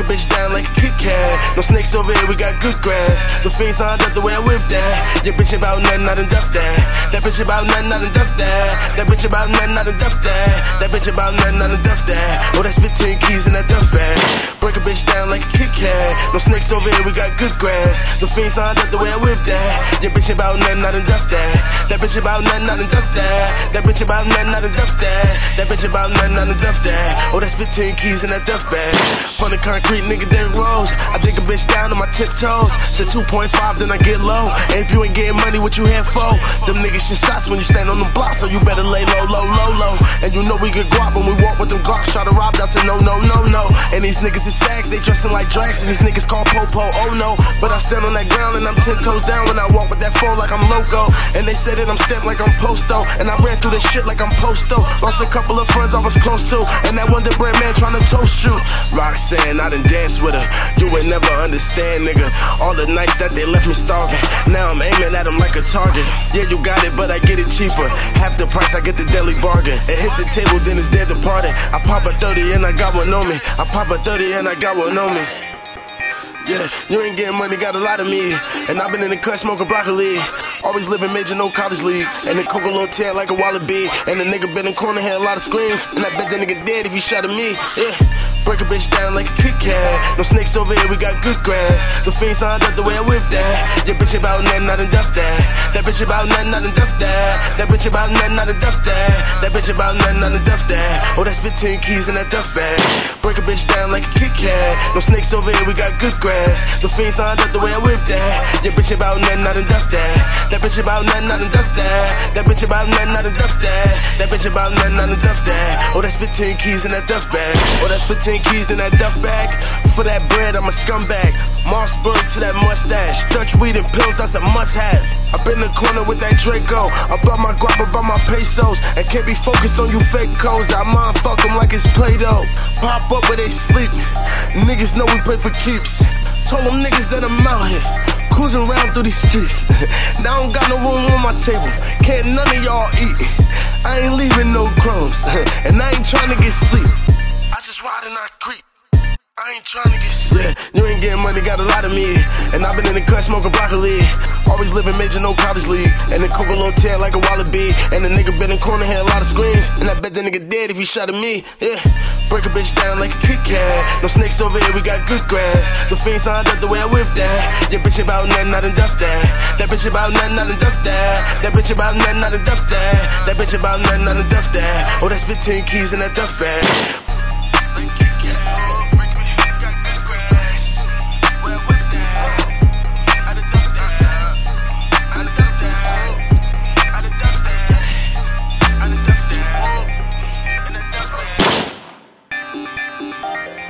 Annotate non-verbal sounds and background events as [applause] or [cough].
A bitch down like a Kit Kat. No snakes over here, we got good grass. The fiends lined up the way I whip that. Your bitch about nothing, I done duff that. That bitch about nothing, I done duff that. That bitch about nothing, I done that. That bitch about nothing, I done that. No over here, we got good grass. The fiends lined up the way I whip that. Your bitch about nothing, I done duff that. That bitch about nothing, I done duff that. That bitch about nothing, I done duff that. That bitch about nothing, I done duff that. Oh, that's 15 keys in that duff bag. From the concrete, nigga, Derrick Rose. I dig a bitch down on my tiptoes. Said 2.5, then I get low. And if you ain't getting money, what you here for? Them niggas shoot shots when you stand on the block, so you better lay low, low, low, low. And you know we get guap when we walk with them glocks. Try to rob, that's a no, no, no, no. And these niggas is facts, they dressing like drags. And these niggas call Popo, oh no. But I stand on that ground and I'm 10 toes down when I walk with that phone like I'm loco. And they said that I'm stamped like I'm Posto. And I ran through this shit like I'm Posto. Lost a couple of friends I was close to. And that Wonder Bread man trying to toast you. Roxanne, I done danced with her. You would never understand, nigga. All the nights that they left me starving. Now I'm aiming at them like a target. Yeah, you got it, but I get it cheaper. Half the price, I get the daily bargain. It hit the table, then it's dead departed. I pop a 30 and I got one on me. I pop a 30 and I got one on me. Yeah, you ain't getting money, got a lot of me. And I've been in the cut smoking broccoli. Always living major, no college league. And the coca little tail like a wallaby. And the nigga been in corner, had a lot of screams. And I bet that nigga dead if he shot at me. Yeah. Break a bitch down like a Kit Kat. No snakes over here, we got good grass. The fiends lined up the way I whip that. Your bitch about nothing, I done duff that. That bitch about nothing, I done duff that. That bitch about nothing, I done duff that. That bitch about nothing, I done duff that. Oh, that's 15 keys in that duff bag. Break a bitch down like a Kit Kat. No snakes over here, we got good grass. The fiends lined up the way I whip that. Your bitch about nothing, I done duff that. That bitch about nothing, I done duff that. That bitch about nothing, I done duff that. That bitch about nothing, I done duff that. Oh, that's 15 keys in that duff bag. Oh, that's 15 keys in that duff bag. For that bread, I'm a scumbag. Mossberg to that mustache. Dutch weed and pills, that's a must have. I've been in corner with that Draco. About my guap, about my pesos. And can't be focused on you fake codes. I mind fuck them like it's Play Doh. Pop up where they sleep. Niggas know we play for keeps. Told them niggas that I'm out here. Cruising around through these streets. [laughs] now I don't got no room on my table. Can't none of y'all eat. I ain't leaving no crumbs. [laughs] and I ain't trying to get sleep. I just ride and I creep. I ain't trying to get shit. You ain't getting money, got a lot of me. Smoking broccoli. Always living major, no college league. And the coca little tail like a wallaby. And the nigga been in corner, had a lot of screams. And I bet the nigga dead if he shot at me. Yeah. Break a bitch down like a Kit Kat. No snakes over here, we got good grass. The fiends lined up the way I whip that. Your bitch about nothing, I done duff that. That bitch about nothing, I done duff that. That bitch about nothing, I done duff that. That bitch about nothing, I done duff that. Oh, that's 15 keys in that duff bag. Oh!